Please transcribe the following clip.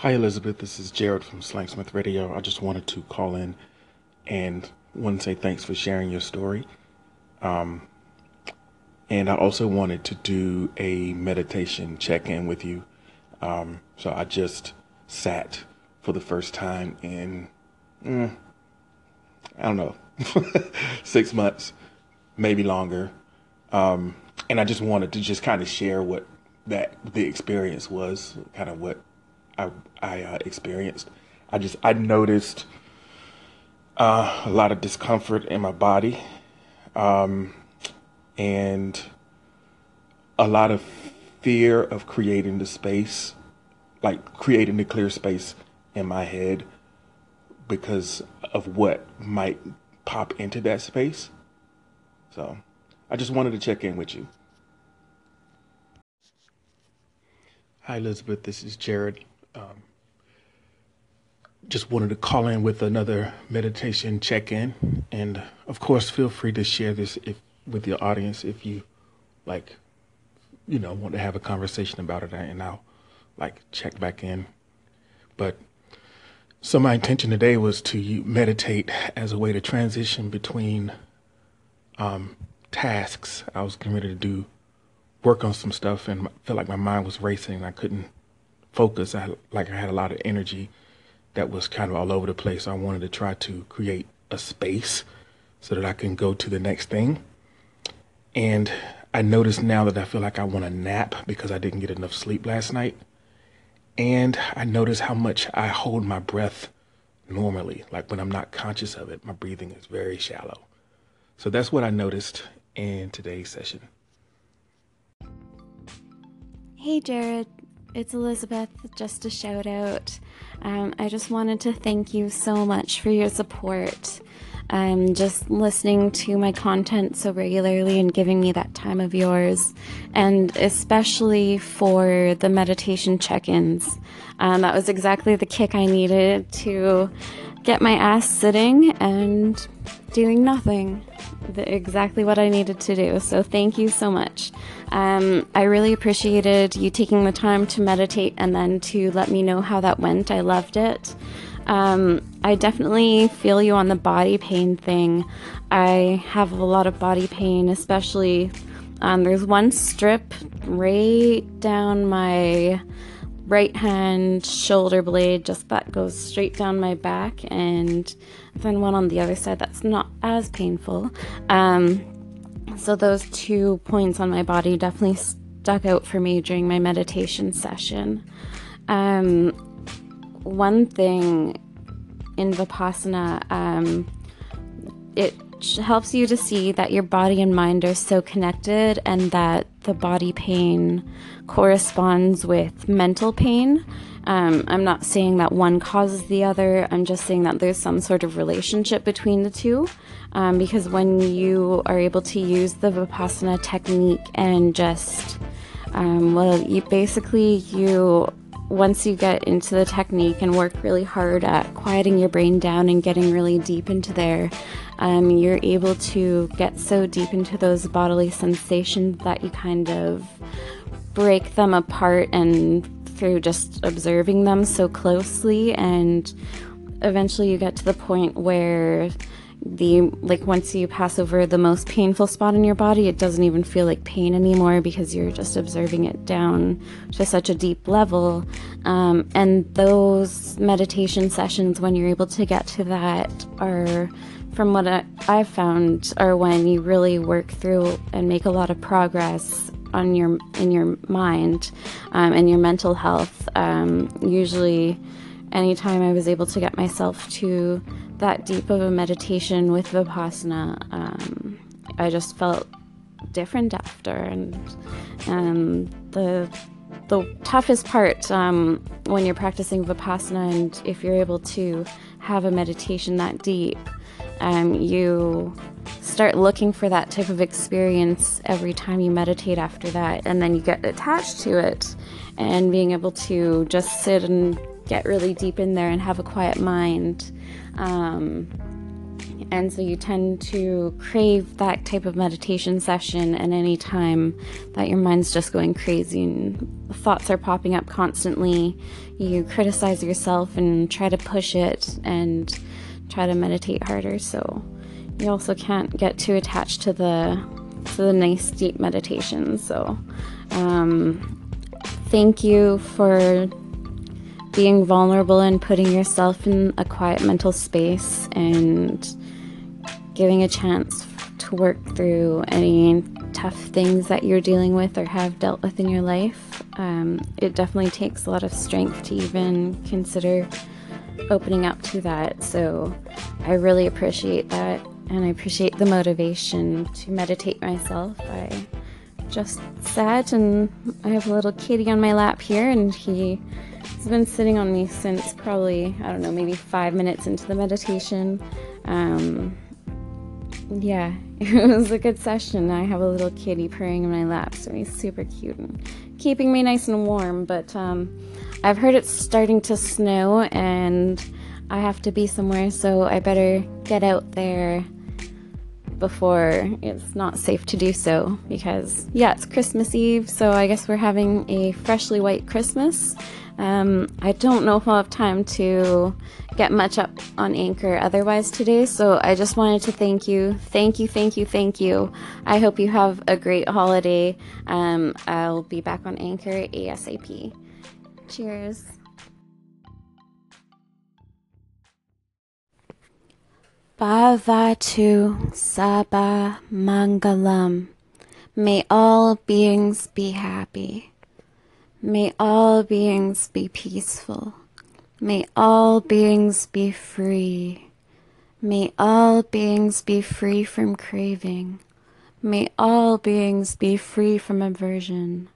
Hi, Elizabeth. This is Jared from Slangsmith Radio. I just wanted to call in and want to say thanks for sharing your story. Um, and I also wanted to do a meditation check in with you. Um, so I just sat for the first time in, mm, I don't know, six months, maybe longer. Um, and I just wanted to just kind of share what that the experience was, kind of what I, I uh, experienced. I just I noticed uh, a lot of discomfort in my body, um, and a lot of fear of creating the space, like creating the clear space in my head, because of what might pop into that space. So, I just wanted to check in with you. Hi, Elizabeth. This is Jared. Um, just wanted to call in with another meditation check-in, and of course, feel free to share this if with your audience if you like, you know, want to have a conversation about it, and I'll like check back in. But so my intention today was to meditate as a way to transition between um, tasks. I was committed to do work on some stuff, and I felt like my mind was racing. I couldn't focus. I like I had a lot of energy that was kind of all over the place. I wanted to try to create a space so that I can go to the next thing. And I notice now that I feel like I want to nap because I didn't get enough sleep last night. And I notice how much I hold my breath normally. Like when I'm not conscious of it, my breathing is very shallow. So that's what I noticed in today's session. Hey, Jared it's Elizabeth. Just a shout out. Um, I just wanted to thank you so much for your support. Um, just listening to my content so regularly and giving me that time of yours, and especially for the meditation check ins. Um, that was exactly the kick I needed to get my ass sitting and doing nothing. The, exactly what I needed to do. So, thank you so much. Um, I really appreciated you taking the time to meditate and then to let me know how that went. I loved it. Um, I definitely feel you on the body pain thing. I have a lot of body pain, especially um, there's one strip right down my right hand shoulder blade, just that goes straight down my back, and then one on the other side that's not as painful. Um, so those two points on my body definitely stuck out for me during my meditation session. Um, one thing in Vipassana, um, it helps you to see that your body and mind are so connected and that the body pain corresponds with mental pain. Um, I'm not saying that one causes the other, I'm just saying that there's some sort of relationship between the two. Um, because when you are able to use the Vipassana technique and just, um, well, you basically, you once you get into the technique and work really hard at quieting your brain down and getting really deep into there, um, you're able to get so deep into those bodily sensations that you kind of break them apart and through just observing them so closely and eventually you get to the point where the like once you pass over the most painful spot in your body it doesn't even feel like pain anymore because you're just observing it down to such a deep level. Um, and those meditation sessions when you're able to get to that are from what I, I've found are when you really work through and make a lot of progress on your in your mind um, and your mental health. Um, usually, anytime I was able to get myself to that deep of a meditation with vipassana, um, I just felt different after. And um, the the toughest part um, when you're practicing vipassana, and if you're able to have a meditation that deep, um, you start looking for that type of experience every time you meditate after that, and then you get attached to it, and being able to just sit and get really deep in there and have a quiet mind. Um, and so you tend to crave that type of meditation session at any time that your mind's just going crazy and thoughts are popping up constantly. You criticize yourself and try to push it and try to meditate harder. So you also can't get too attached to the to the nice deep meditation. So um, thank you for being vulnerable and putting yourself in a quiet mental space and giving a chance to work through any tough things that you're dealing with or have dealt with in your life. Um, it definitely takes a lot of strength to even consider opening up to that. So I really appreciate that. And I appreciate the motivation to meditate myself. I just sat and I have a little kitty on my lap here, and he has been sitting on me since probably, I don't know, maybe five minutes into the meditation. Um, yeah, it was a good session. I have a little kitty purring in my lap, so he's super cute and keeping me nice and warm. But um, I've heard it's starting to snow and I have to be somewhere, so I better get out there before it's not safe to do so because, yeah, it's Christmas Eve, so I guess we're having a freshly white Christmas. Um, I don't know if I'll have time to get much up on Anchor otherwise today, so I just wanted to thank you. Thank you, thank you, thank you. I hope you have a great holiday. Um, I'll be back on Anchor ASAP. Cheers. Bhavatu Sabba Mangalam. May all beings be happy. May all beings be peaceful. May all beings be free. May all beings be free from craving. May all beings be free from aversion.